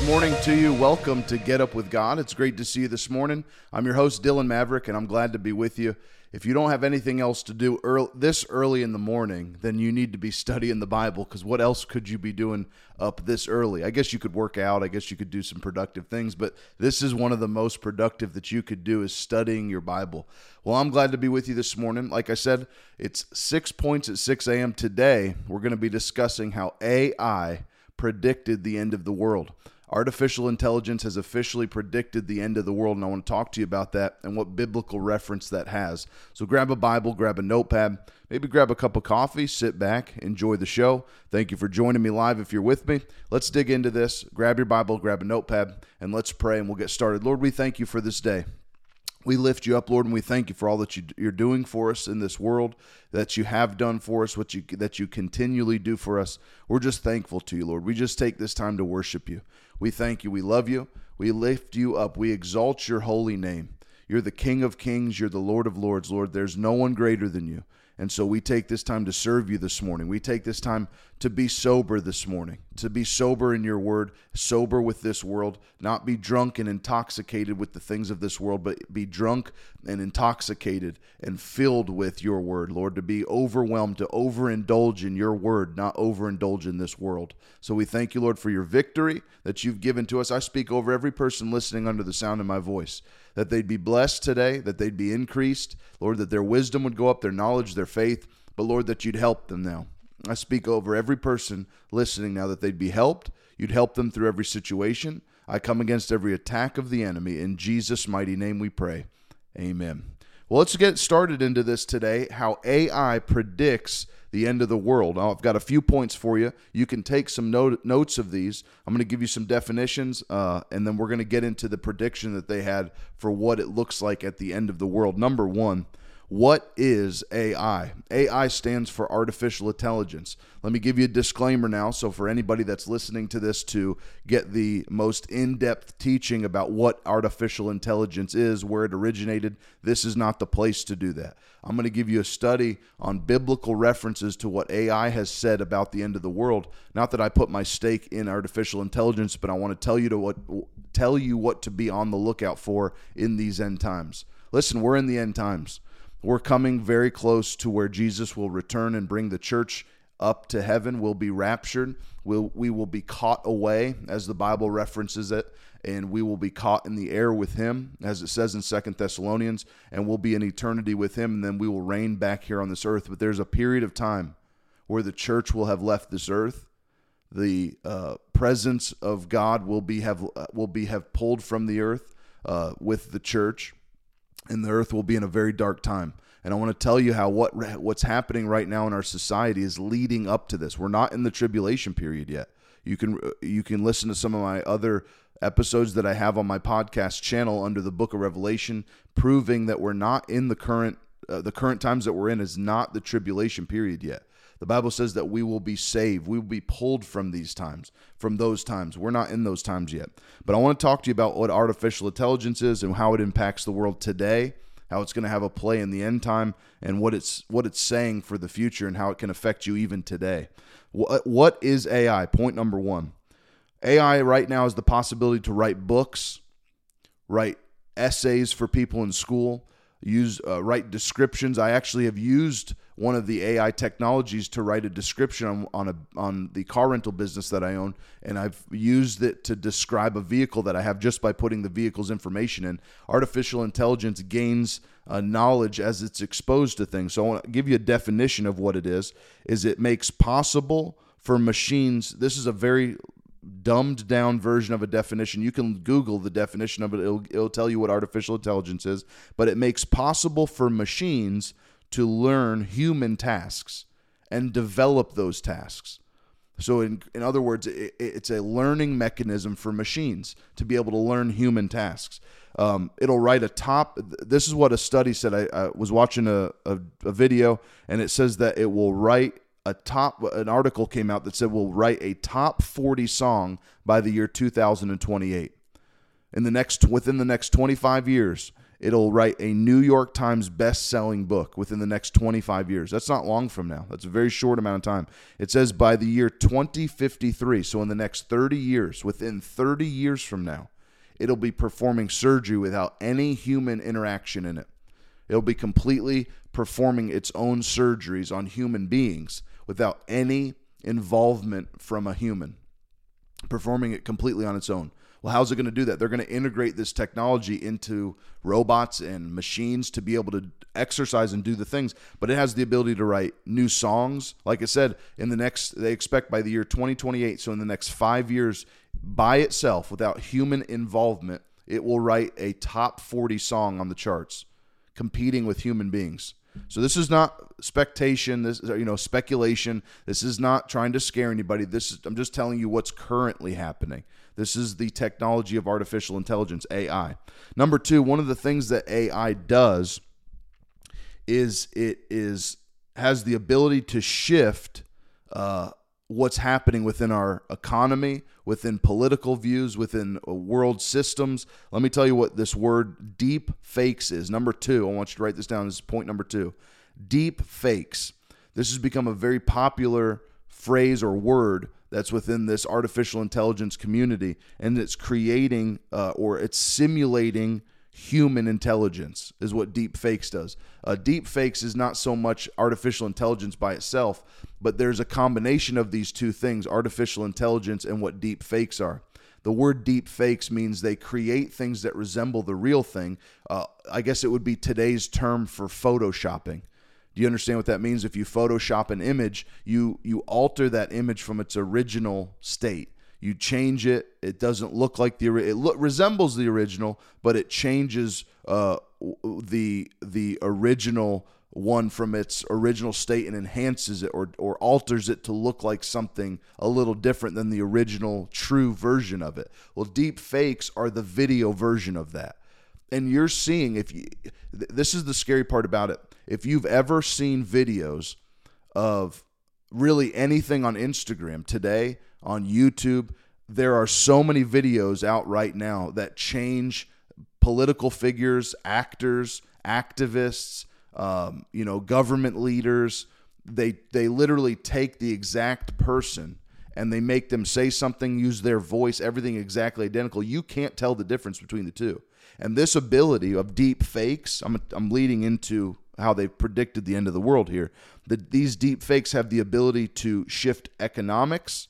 Good morning to you. Welcome to Get Up with God. It's great to see you this morning. I'm your host, Dillon Mavrich, and I'm glad to be with you. If you don't have anything else to do early, this early in the morning, then you need to be studying the Bible because what else could you be doing up this early? I guess you could work out. I guess you could do some productive things, but this is one of the most productive that you could do is studying your Bible. Well, I'm glad to be with you this morning. Like I said, it's six points at 6 a.m. today. We're going to be discussing how AI predicted the end of the world. Artificial intelligence has officially predicted the end of the world, and I want to talk to you about that and what biblical reference that has. So grab a Bible, grab a notepad, maybe grab a cup of coffee, sit back, enjoy the show. Thank you for joining me live if you're with me. Let's dig into this. Grab your Bible, grab a notepad, and let's pray and we'll get started. Lord, we thank you for this day. We lift you up, Lord, and we thank you for all that you, are doing for us in this world, that you have done for us, what you that you continually do for us. We're just thankful to you, Lord. We just take this time to worship you. We thank you. We love you. We lift you up. We exalt your holy name. You're the King of kings. You're the Lord of lords, Lord. There's no one greater than you. And so we take this time to serve you this morning. We take this time to be sober this morning, to be sober in your word, sober with this world, not be drunk and intoxicated with the things of this world, but be drunk and intoxicated and filled with your word, Lord, to be overwhelmed, to overindulge in your word, not overindulge in this world. So we thank you, Lord, for your victory that you've given to us. I speak over every person listening under the sound of my voice that they'd be blessed today, that they'd be increased, Lord, that their wisdom would go up, their knowledge, their faith, but Lord, that you'd help them now. I speak over every person listening now that they'd be helped. You'd help them through every situation. I come against every attack of the enemy. In Jesus' mighty name we pray. Amen. Well, let's get started into this today how AI predicts the end of the world. Now, I've got a few points for you. You can take some note, notes of these. I'm going to give you some definitions, uh, and then we're going to get into the prediction that they had for what it looks like at the end of the world. Number one, what is AI? AI stands for artificial intelligence. Let me give you a disclaimer now. So, for anybody that's listening to this to get the most in depth teaching about what artificial intelligence is, where it originated, this is not the place to do that. I'm going to give you a study on biblical references to what AI has said about the end of the world. Not that I put my stake in artificial intelligence, but I want to tell you to what tell you what to be on the lookout for in these end times. Listen, we're in the end times. We're coming very close to where Jesus will return and bring the church up to heaven. We'll be raptured. We'll, we will be caught away, as the Bible references it, and we will be caught in the air with him, as it says in Second Thessalonians, and we'll be in eternity with him, and then we will reign back here on this earth. But there's a period of time where the church will have left this earth. The uh, presence of God will be have will be have pulled from the earth uh, with the church and the earth will be in a very dark time. And I want to tell you how what what's happening right now in our society is leading up to this. We're not in the tribulation period yet. You can you can listen to some of my other episodes that I have on my podcast channel under the book of Revelation proving that we're not in the current uh, the current times that we're in is not the tribulation period yet. The Bible says that we will be saved. We will be pulled from these times, from those times. We're not in those times yet. But I want to talk to you about what artificial intelligence is and how it impacts the world today, how it's going to have a play in the end time, and what it's what it's saying for the future and how it can affect you even today. What, what is AI? Point number 1. AI right now is the possibility to write books, write essays for people in school, use uh, write descriptions. I actually have used one of the AI technologies to write a description on, on a on the car rental business that I own, and I've used it to describe a vehicle that I have just by putting the vehicle's information in. Artificial intelligence gains uh, knowledge as it's exposed to things. So I want to give you a definition of what it is. Is it makes possible for machines. This is a very dumbed down version of a definition. You can Google the definition of it, it'll, it'll, tell you what artificial intelligence is, but it makes possible for machines to learn human tasks and develop those tasks. So, in, in other words, it, it's a learning mechanism for machines to be able to learn human tasks. Um, it'll write a top. This is what a study said. I, I was watching a, a, a video, and it says that it will write a top an article came out that said we'll write a top 40 song by the year 2028 in the next within the next 25 years it'll write a New York Times best-selling book within the next 25 years. That's not long from now. That's a very short amount of time. It says by the year 2053, so in the next 30 years, within 30 years from now, it'll be performing surgery without any human interaction in it. It'll be completely performing its own surgeries on human beings without any involvement from a human, performing it completely on its own. Well, how's it going to do that? They're going to integrate this technology into robots and machines to be able to exercise and do the things, but it has the ability to write new songs. Like I said, in the next, they expect by the year 2028, so in the next five years, by itself, without human involvement, it will write a top 40 song on the charts, competing with human beings. So this is not spectation, this is you know speculation. This is not trying to scare anybody. This is I'm just telling you what's currently happening. This is the technology of artificial intelligence, AI. Number 2, one of the things that AI does is it is has the ability to shift uh, what's happening within our economy, within political views, within uh, world systems. Let me tell you what this word deep fakes is. Number two, I want you to write this down. This is point number two. Deep fakes. This has become a very popular phrase or word that's within this artificial intelligence community, and it's creating uh, or it's simulating human intelligence is what deep fakes does. Uh, deep fakes is not so much artificial intelligence by itself, but there's a combination of these two things, artificial intelligence and what deep fakes are. The word deep fakes means they create things that resemble the real thing. Uh, I guess it would be today's term for photoshopping. Do you understand what that means? If you Photoshop an image, you you alter that image from its original state. You change it. It doesn't look like the it look resembles the original, but it changes uh, the the original one from its original state and enhances it or or alters it to look like something a little different than the original true version of it. Well, deep fakes are the video version of that. And you're seeing if you this is the scary part about it. If you've ever seen videos of really anything on Instagram today, on YouTube. There are so many videos out right now that change political figures, actors, activists, um, you know, government leaders. They they literally take the exact person and they make them say something, use their voice, everything exactly identical. You can't tell the difference between the two. And this ability of deep fakes, I'm I'm leading into how they've predicted the end of the world here. That these deep fakes have the ability to shift economics,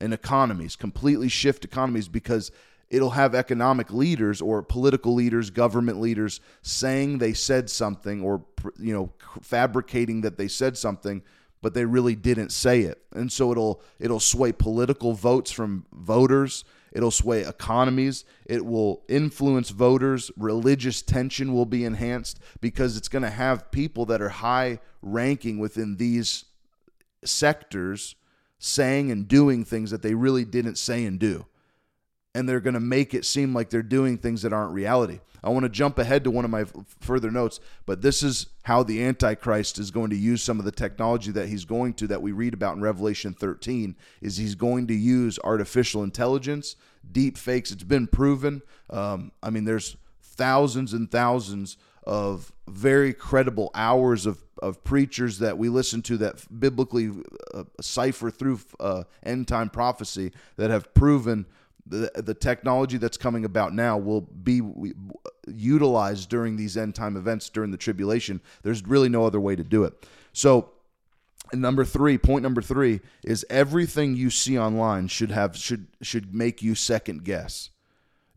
and economies, completely shift economies because it'll have economic leaders or political leaders, government leaders saying they said something or you know fabricating that they said something but they really didn't say it. And so it'll it'll sway political votes from voters, it'll sway economies, it will influence voters, religious tension will be enhanced because it's going to have people that are high ranking within these sectors saying and doing things that they really didn't say and do. And they're going to make it seem like they're doing things that aren't reality. I want to jump ahead to one of my f- further notes, but this is how the Antichrist is going to use some of the technology that he's going to, that we read about in Revelation 13, is he's going to use artificial intelligence, deep fakes. It's been proven. Um, I mean, there's thousands and thousands of very credible hours of, of preachers that we listen to that biblically uh, cipher through uh, end time prophecy that have proven the, the technology that's coming about now will be utilized during these end time events during the tribulation. There's really no other way to do it. So, number three, point number three is everything you see online should have should should make you second guess.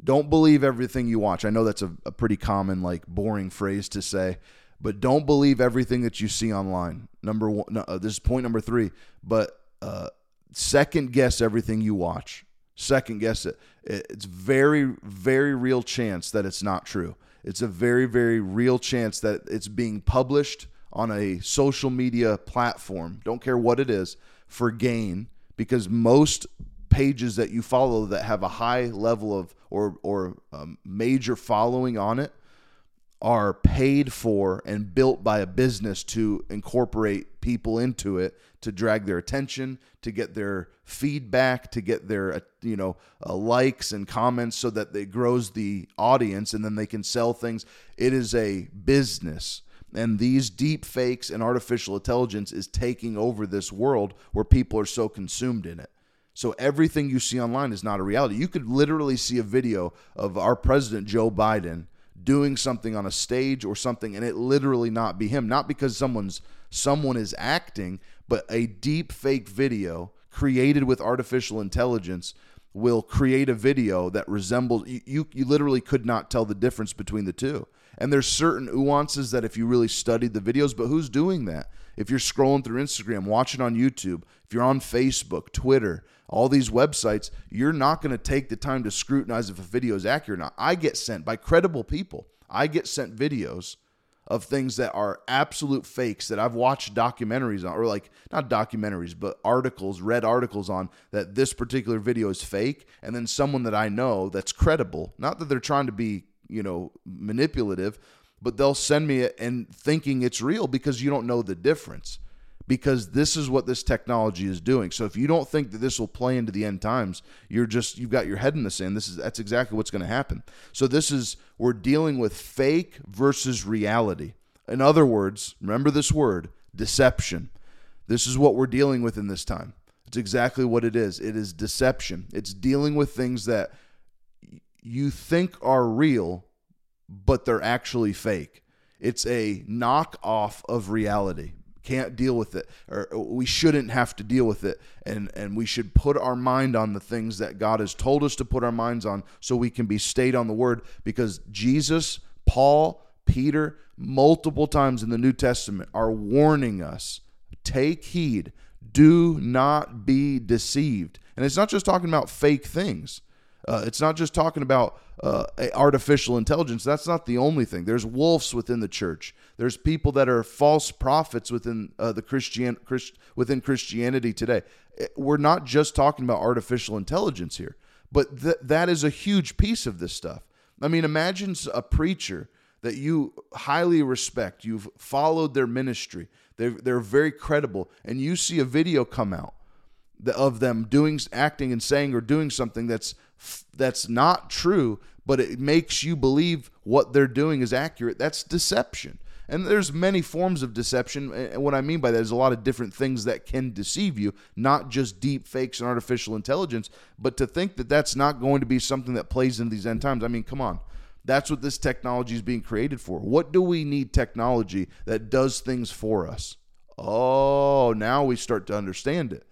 Don't believe everything you watch. I know that's a, a pretty common, like, boring phrase to say, but don't believe everything that you see online. Number one, no, uh, this is point number three. But uh, second guess everything you watch. Second guess it. It's very, very real chance that it's not true. It's a very, very real chance that it's being published on a social media platform. Don't care what it is for gain, because most pages that you follow that have a high level of or or um, major following on it are paid for and built by a business to incorporate people into it to drag their attention to get their feedback to get their uh, you know uh, likes and comments so that it grows the audience and then they can sell things. It is a business. And these deep fakes and artificial intelligence is taking over this world where people are so consumed in it. So everything you see online is not a reality. You could literally see a video of our president joe biden doing something on a stage or something and it literally not be him. Not because someone's someone is acting but a deep fake video created with artificial intelligence will create a video that resembles you, you, you literally could not tell the difference between the two. And there's certain nuances that if you really studied the videos but who's doing that? If you're scrolling through instagram watching on youtube if you're on facebook twitter all these websites, you're not going to take the time to scrutinize if a video is accurate or not. I get sent by credible people. I get sent videos of things that are absolute fakes that I've watched documentaries on, or like not documentaries, but articles, read articles on that this particular video is fake. And then someone that I know that's credible, not that they're trying to be, you know, manipulative, but they'll send me it and thinking it's real because you don't know the difference because this is what this technology is doing. So if you don't think that this will play into the end times, you're just you've got your head in the sand. This is that's exactly what's going to happen. So this is we're dealing with fake versus reality. In other words, remember this word, deception. This is what we're dealing with in this time. It's exactly what it is. It is deception. It's dealing with things that you think are real, but they're actually fake. It's a knockoff of reality can't deal with it or we shouldn't have to deal with it. And and we should put our mind on the things that God has told us to put our minds on so we can be stayed on the word. Because Jesus, Paul, Peter multiple times in the New Testament are warning us take heed do not be deceived. And it's not just talking about fake things uh, it's not just talking about uh, artificial intelligence. That's not the only thing. There's wolves within the church. There's people that are false prophets within uh, the Christian Christ, within Christianity today. Eh, we're not just talking about artificial intelligence here, but th- that is a huge piece of this stuff. I mean, imagine a preacher that you highly respect. You've followed their ministry. They're, they're very credible, and you see a video come out of them doing, acting, and saying or doing something that's that's not true, but it makes you believe what they're doing is accurate. That's deception. And there's many forms of deception. And what I mean by that is a lot of different things that can deceive you, not just deep fakes and artificial intelligence, but to think that that's not going to be something that plays in these end times. I mean, come on. That's what this technology is being created for. What do we need technology that does things for us? Oh, now we start to understand it.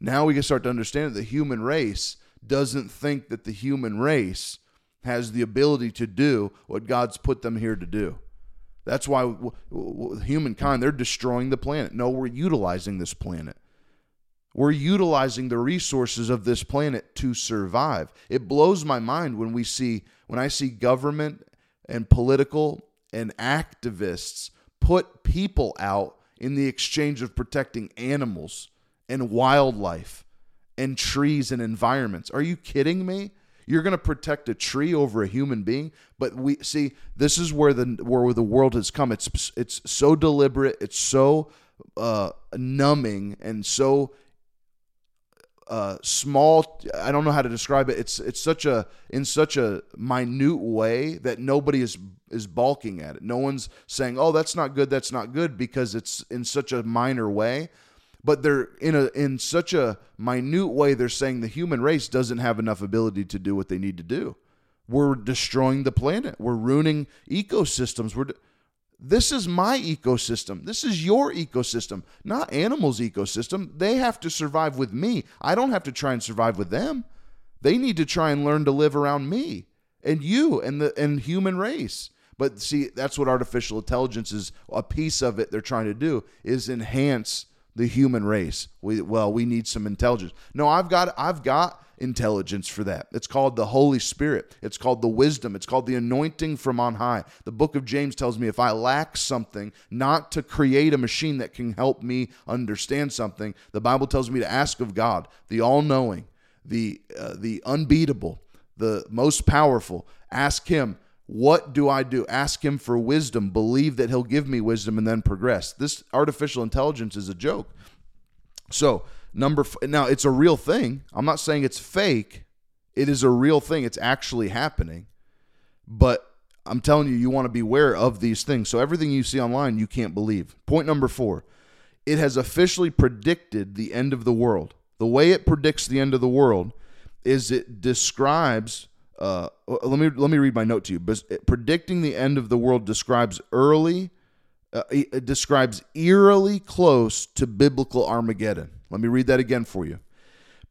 Now we can start to understand that the human race doesn't think that the human race has the ability to do what God's put them here to do. That's why humankind, they're destroying the planet. No, we're utilizing this planet. We're utilizing the resources of this planet to survive. It blows my mind when we see when I see government and political and activists put people out in the exchange of protecting animals and wildlife and trees and environments. Are you kidding me? You're going to protect a tree over a human being, but we see this is where the where the world has come. It's it's so deliberate, it's so uh, numbing, and so uh, small. I don't know how to describe it. It's it's such a in such a minute way that nobody is is balking at it. No one's saying, "Oh, that's not good. That's not good," because it's in such a minor way but they're in a in such a minute way they're saying the human race doesn't have enough ability to do what they need to do. We're destroying the planet. We're ruining ecosystems. We're this is my ecosystem. This is your ecosystem not animals ecosystem. They have to survive with me. I don't have to try and survive with them. They need to try and learn to live around me and you and the and human race. But see that's what artificial intelligence is a piece of it they're trying to do is enhance the human race. We well, we need some intelligence. No, I've got I've got intelligence for that. It's called the Holy Spirit. It's called the wisdom. It's called the anointing from on high. The book of James tells me if I lack something, not to create a machine that can help me understand something. The Bible tells me to ask of God, the all-knowing, the uh, the unbeatable, the most powerful. Ask him What do I do? Ask him for wisdom, believe that he'll give me wisdom, and then progress. This artificial intelligence is a joke. So, number f- now it's a real thing. I'm not saying it's fake. It is a real thing. It's actually happening. But I'm telling you, you want to be aware of these things. So everything you see online, you can't believe. Point number four it has officially predicted the end of the world. The way it predicts the end of the world is it describes. Uh, let me let me read my note to you. But predicting the end of the world describes early, uh, it describes eerily close to biblical Armageddon. Let me read that again for you.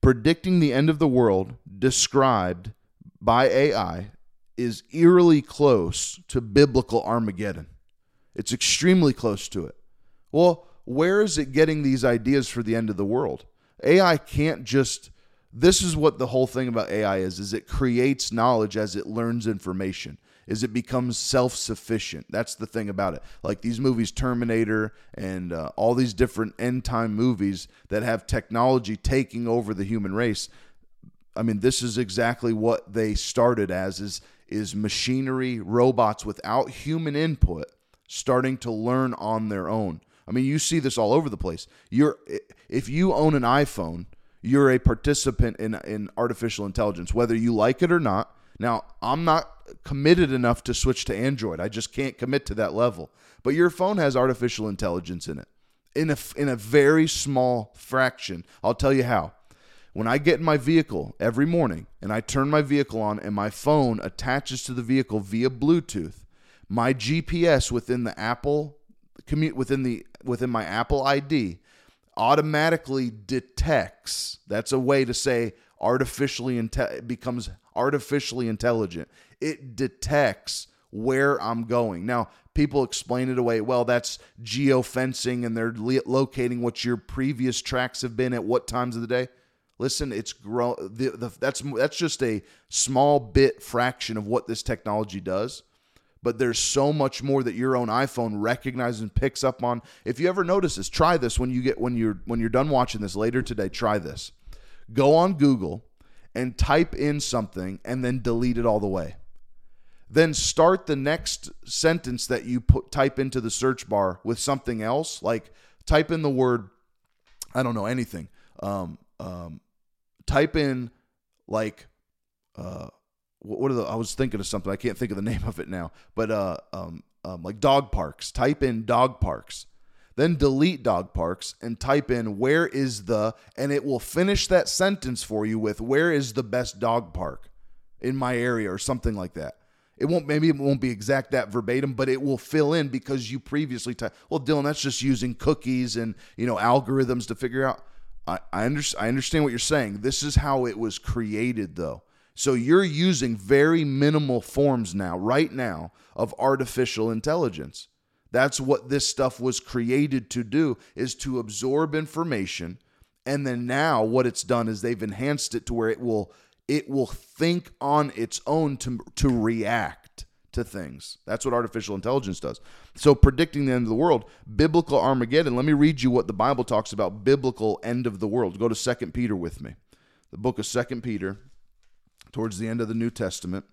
Predicting the end of the world described by AI is eerily close to biblical Armageddon. It's extremely close to it. Well, where is it getting these ideas for the end of the world? AI can't just this is what the whole thing about AI is is it creates knowledge as it learns information. Is it becomes self-sufficient. That's the thing about it. Like these movies Terminator and uh, all these different end time movies that have technology taking over the human race. I mean, this is exactly what they started as is is machinery, robots without human input starting to learn on their own. I mean, you see this all over the place. You're if you own an iPhone, you're a participant in in artificial intelligence, whether you like it or not. Now, I'm not committed enough to switch to Android. I just can't commit to that level. But your phone has artificial intelligence in it. In a in a very small fraction. I'll tell you how. When I get in my vehicle every morning and I turn my vehicle on and my phone attaches to the vehicle via Bluetooth, my GPS within the Apple commute within the within my Apple ID automatically detects. That's a way to say artificially inte- becomes artificially intelligent. It detects where I'm going. Now, people explain it away. Well, that's geofencing and they're le- locating what your previous tracks have been at what times of the day. Listen, it's grow the, the, that's that's just a small bit fraction of what this technology does. But there's so much more that your own iPhone recognizes and picks up on. If you ever notice this, try this when you get when you're when you're done watching this later today. Try this. Go on Google and type in something and then delete it all the way. Then start the next sentence that you put type into the search bar with something else, like type in the word, I don't know anything. Um, um, type in like uh what are the I was thinking of something. I can't think of the name of it now. But uh um, um like dog parks. Type in dog parks. Then delete dog parks and type in where is the and it will finish that sentence for you with where is the best dog park in my area or something like that. It won't maybe it won't be exact that verbatim but it will fill in because you previously typed well dillon that's just using cookies and you know algorithms to figure out. I, I, under, I understand what you're saying. This is how it was created, though. So you're using very minimal forms now, right now, of artificial intelligence. That's what this stuff was created to do is to absorb information and then now what it's done is they've enhanced it to where it will it will think on its own to to react to things. That's what artificial intelligence does. So, predicting the end of the world, biblical Armageddon. Let me read you what the Bible talks about biblical end of the world. Go to Second Peter with me. The book of Second Peter, towards the end of the New Testament.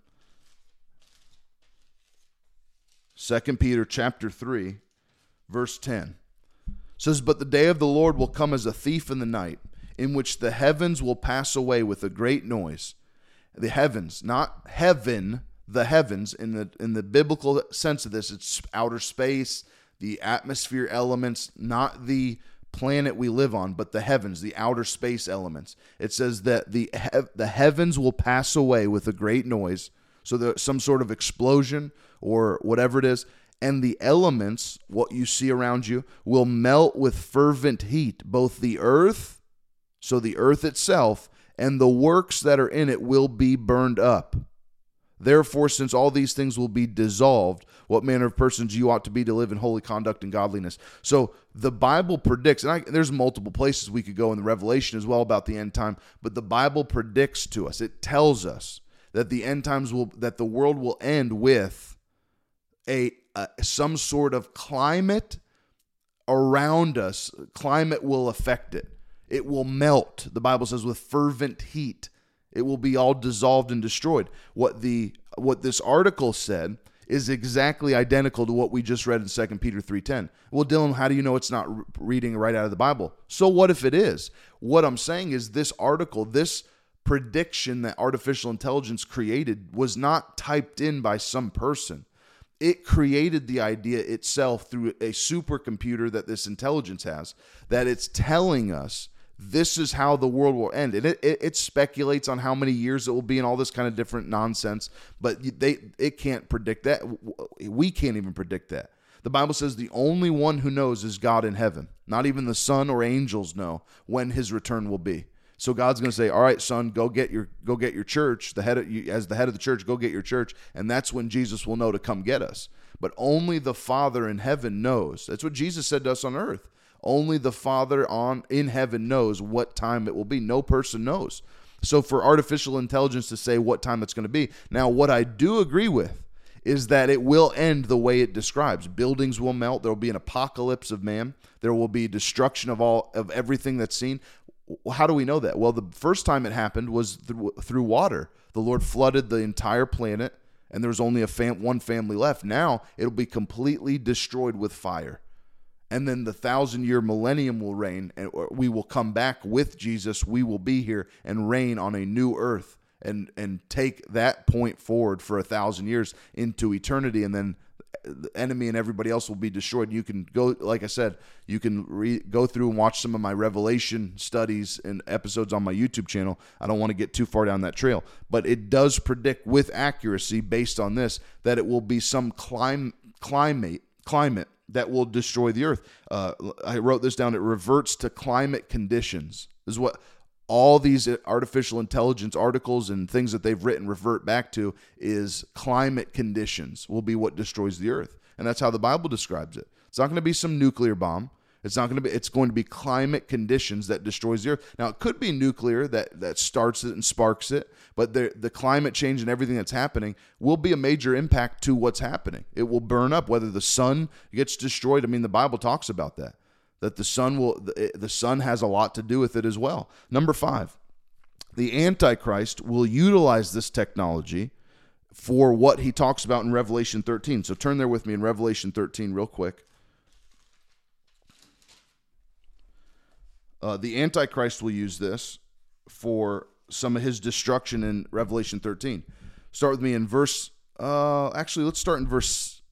Second Peter chapter 3, verse 10 says, But the day of the Lord will come as a thief in the night, in which the heavens will pass away with a great noise. The heavens, not heaven, the heavens in the in the biblical sense of this it's outer space the atmosphere elements not the planet we live on but the heavens the outer space elements. It says that the the heavens will pass away with a great noise so there's some sort of explosion or whatever it is and the elements what you see around you will melt with fervent heat. Both the earth so the earth itself and the works that are in it will be burned up. Therefore, since all these things will be dissolved, what manner of persons you ought to be to live in holy conduct and godliness. So the Bible predicts, and I, there's multiple places we could go in the Revelation as well about the end time, but the Bible predicts to us, it tells us that the end times will, that the world will end with a, a some sort of climate around us. Climate will affect it. It will melt, the Bible says, with fervent heat It will be all dissolved and destroyed. What the what this article said is exactly identical to what we just read in 2 Peter 3:10. Well, Dillon, how do you know it's not reading right out of the Bible? So what if it is? What I'm saying is this article, this prediction that artificial intelligence created was not typed in by some person. It created the idea itself through a supercomputer that this intelligence has that it's telling us this is how the world will end. And it, it, it, speculates on how many years it will be and all this kind of different nonsense, but they it can't predict that. We can't even predict that. The Bible says the only one who knows is God in heaven. Not even the Son or angels know when his return will be. So God's going to say, "All right, son, go get your go get your church. The head of, as the head of the church, go get your church." And that's when Jesus will know to come get us. But only the Father in heaven knows. That's what Jesus said to us on earth. Only the Father on in heaven knows what time it will be. No person knows. So for artificial intelligence to say what time it's going to be. Now what I do agree with is that it will end the way it describes. Buildings will melt, there will be an apocalypse of man. There will be destruction of all of everything that's seen. How do we know that? Well, the first time it happened was through, through water. The Lord flooded the entire planet and there was only a fam- one family left. Now it'll be completely destroyed with fire and then the thousand year millennium will reign and we will come back with Jesus. We will be here and reign on a new earth and and take that point forward for a thousand years into eternity. And then the enemy and everybody else will be destroyed. You can go like i said you can re, go through and watch some of my revelation studies and episodes on my youtube channel. I don't want to get too far down that trail but it does predict with accuracy based on this that it will be some clim- climate climate that will destroy the earth. Uh, I wrote this down. It reverts to climate conditions. This is what all these artificial intelligence articles and things that they've written revert back to is climate conditions will be what destroys the earth. And that's how the Bible describes it. It's not going to be some nuclear bomb. It's not going to be. It's going to be climate conditions that destroys the earth. Now it could be nuclear that that starts it and sparks it, but the the climate change and everything that's happening will be a major impact to what's happening. It will burn up. Whether the sun gets destroyed, I mean, the Bible talks about that. That the sun will. The, the sun has a lot to do with it as well. Number five, the Antichrist will utilize this technology for what he talks about in Revelation 13. So turn there with me in Revelation 13 real quick. Uh, the Antichrist will use this for some of his destruction in Revelation 13. Start with me in verse, uh, actually, let's start in verse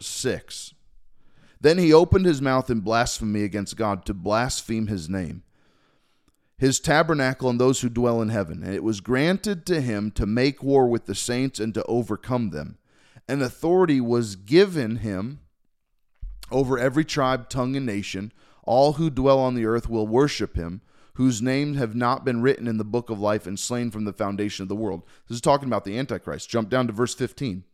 6. Then he opened his mouth in blasphemy against God to blaspheme his name, his tabernacle, and those who dwell in heaven. And it was granted to him to make war with the saints and to overcome them. And authority was given him over every tribe, tongue, and nation all who dwell on the earth will worship him, whose names have not been written in the book of life and slain from the foundation of the world. This is talking about the Antichrist. Jump down to verse 15.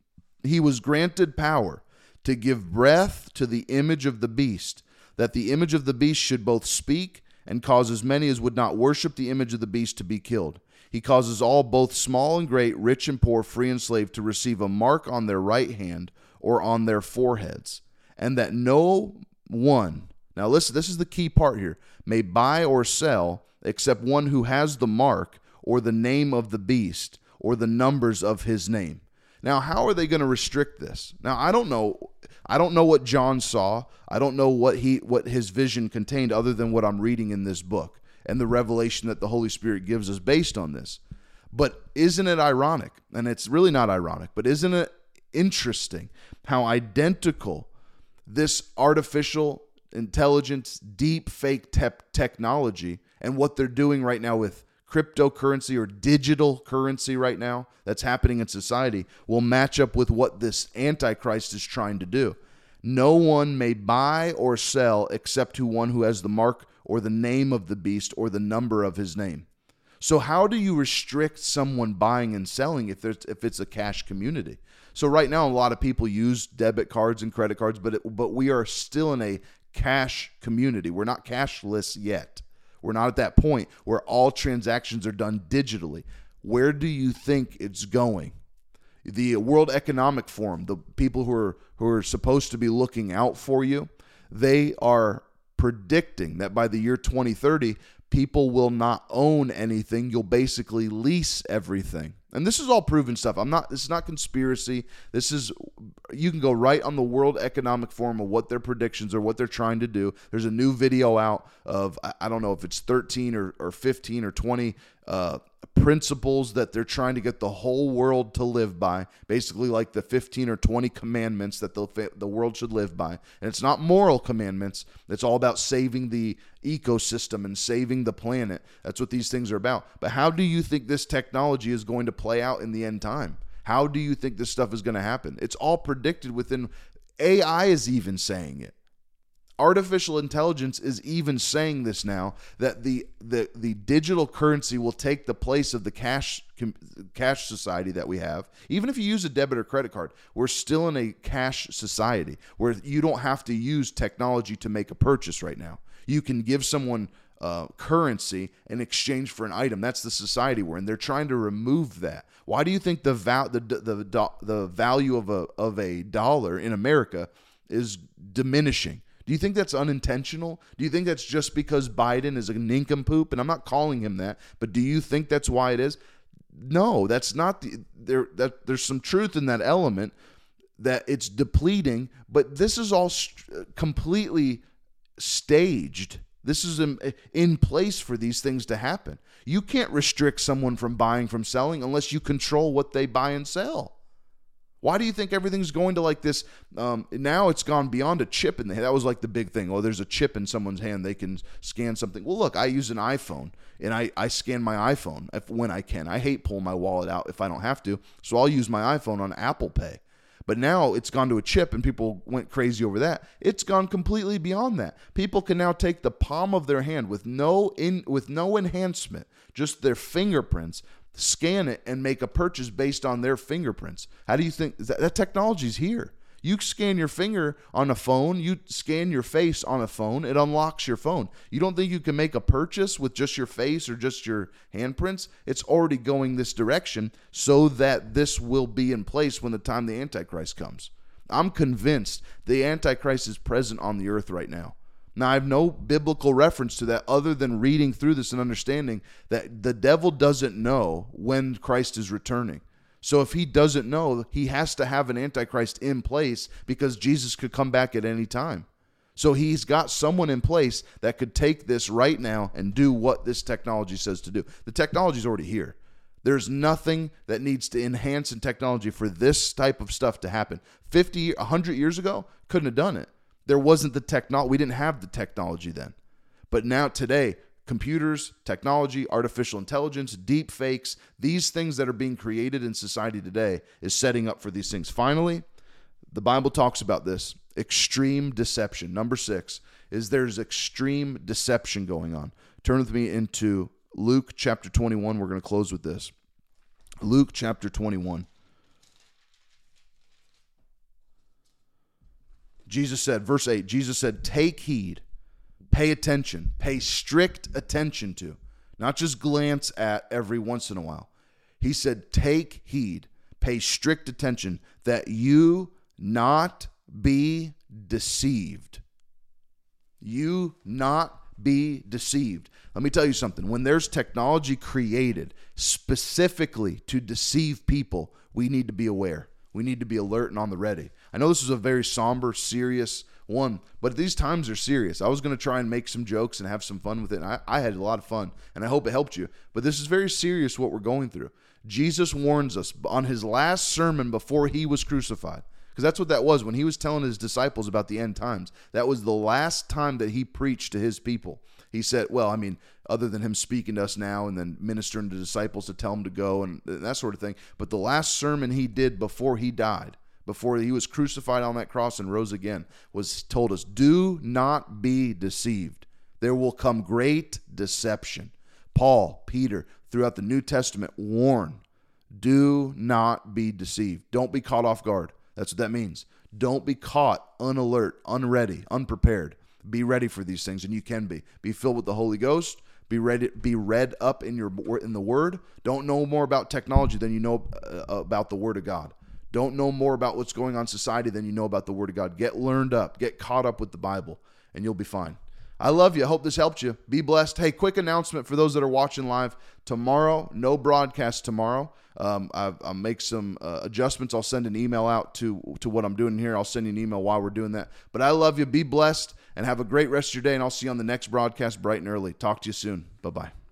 He was granted power to give breath to the image of the beast, that the image of the beast should both speak and cause as many as would not worship the image of the beast to be killed. He causes all, both small and great, rich and poor, free and slave, to receive a mark on their right hand or on their foreheads, and that no one now, listen, this is the key part here. May buy or sell except one who has the mark or the name of the beast or the numbers of his name. Now, how are they going to restrict this? Now, I don't know. I don't know what John saw. I don't know what he what his vision contained other than what I'm reading in this book and the revelation that the Holy Spirit gives us based on this. But isn't it ironic? And it's really not ironic, but isn't it interesting how identical this artificial intelligence, deep fake te- technology, and what they're doing right now with cryptocurrency or digital currency right now that's happening in society will match up with what this Antichrist is trying to do. No one may buy or sell except to one who has the mark or the name of the beast or the number of his name. So how do you restrict someone buying and selling if there's if it's a cash community? So right now a lot of people use debit cards and credit cards, but it, but we are still in a cash community. We're not cashless yet. We're not at that point where all transactions are done digitally. Where do you think it's going? The World Economic Forum, the people who are who are supposed to be looking out for you, they are predicting that by the year 2030, people will not own anything. You'll basically lease everything. And this is all proven stuff. I'm not this is not conspiracy. This is you can go right on the World Economic Forum of what their predictions are, what they're trying to do. There's a new video out of I don't know if it's 13 or, or 15 or 20 uh, principles that they're trying to get the whole world to live by, basically like the 15 or 20 commandments that the, the world should live by. And it's not moral commandments, it's all about saving the ecosystem and saving the planet. That's what these things are about. But how do you think this technology is going to play out in the end time? How do you think this stuff is going to happen? It's all predicted within AI is even saying it artificial intelligence is even saying this now that the the the digital currency will take the place of the cash cash society that we have even if you use a debit or credit card we're still in a cash society where you don't have to use technology to make a purchase right now you can give someone uh, currency in exchange for an item. That's the society we're in. They're trying to remove that. Why do you think the val- the, the, the, the value of a, of a dollar in America is diminishing? Do you think that's unintentional? Do you think that's just because Biden is a nincompoop? And I'm not calling him that, but do you think that's why it is? No, that's not the there. That there's some truth in that element that it's depleting, but this is all st- uh, completely staged. This is in, uh, in place for these things to happen. You can't restrict someone from buying from selling unless you control what they buy and sell. Why do you think everything's going to like this? Um, now it's gone beyond a chip in the hand. That was like the big thing. Oh, there's a chip in someone's hand. They can scan something. Well, look, I use an iPhone and I, I scan my iPhone if, when I can. I hate pulling my wallet out if I don't have to. So I'll use my iPhone on Apple Pay. But now it's gone to a chip and people went crazy over that. It's gone completely beyond that. People can now take the palm of their hand with no in with no enhancement, just their fingerprints, scan it and make a purchase based on their fingerprints. How do you think that, that technology is here? You scan your finger on a phone, you scan your face on a phone, it unlocks your phone. You don't think you can make a purchase with just your face or just your handprints? It's already going this direction so that this will be in place when the time the Antichrist comes. I'm convinced the Antichrist is present on the earth right now. Now, I have no biblical reference to that other than reading through this and understanding that the devil doesn't know when Christ is returning. So, if he doesn't know, he has to have an antichrist in place because Jesus could come back at any time. So, he's got someone in place that could take this right now and do what this technology says to do. The technology is already here. There's nothing that needs to enhance in technology for this type of stuff to happen. 50, 100 years ago, couldn't have done it there wasn't the technology. We didn't have the technology then. But now, today, computers, technology, artificial intelligence, deep fakes, these things that are being created in society today is setting up for these things. Finally, the Bible talks about this extreme deception. Number six is there's extreme deception going on. Turn with me into Luke chapter 21. We're going to close with this. Luke chapter 21. Jesus said, verse 8, Jesus said, Take heed, pay attention, pay strict attention to, not just glance at every once in a while. He said, Take heed, pay strict attention that you not be deceived. You not be deceived. Let me tell you something. When there's technology created specifically to deceive people, we need to be aware. We need to be alert and on the ready. I know this is a very somber, serious one, but these times are serious. I was going to try and make some jokes and have some fun with it. I, I had a lot of fun, and I hope it helped you. But this is very serious what we're going through. Jesus warns us on his last sermon before he was crucified because that's what that was when he was telling his disciples about the end times. That was the last time that he preached to his people. He said, well, I mean, other than him speaking to us now and then ministering to disciples to tell them to go and that sort of thing, but the last sermon he did before he died before he was crucified on that cross and rose again was told us do not be deceived. There will come great deception. Paul peter throughout the new testament warn do not be deceived. Don't be caught off guard. That's what that means. Don't be caught unalert unready unprepared. Be ready for these things and you can be. Be filled with the holy ghost. Be ready be read up in your in the word. Don't know more about technology than you know uh, about the word of god don't know more about what's going on in society than you know about the Word of God. Get learned up, get caught up with the Bible, and you'll be fine. I love you. I hope this helped you. Be blessed. Hey, quick announcement for those that are watching live. Tomorrow, no broadcast tomorrow. Um, I, will make some uh, adjustments. I'll send an email out to to what I'm doing here. I'll send you an email while we're doing that. But I love you. Be blessed and have a great rest of your day. And I'll see you on the next broadcast bright and early. Talk to you soon. Bye bye.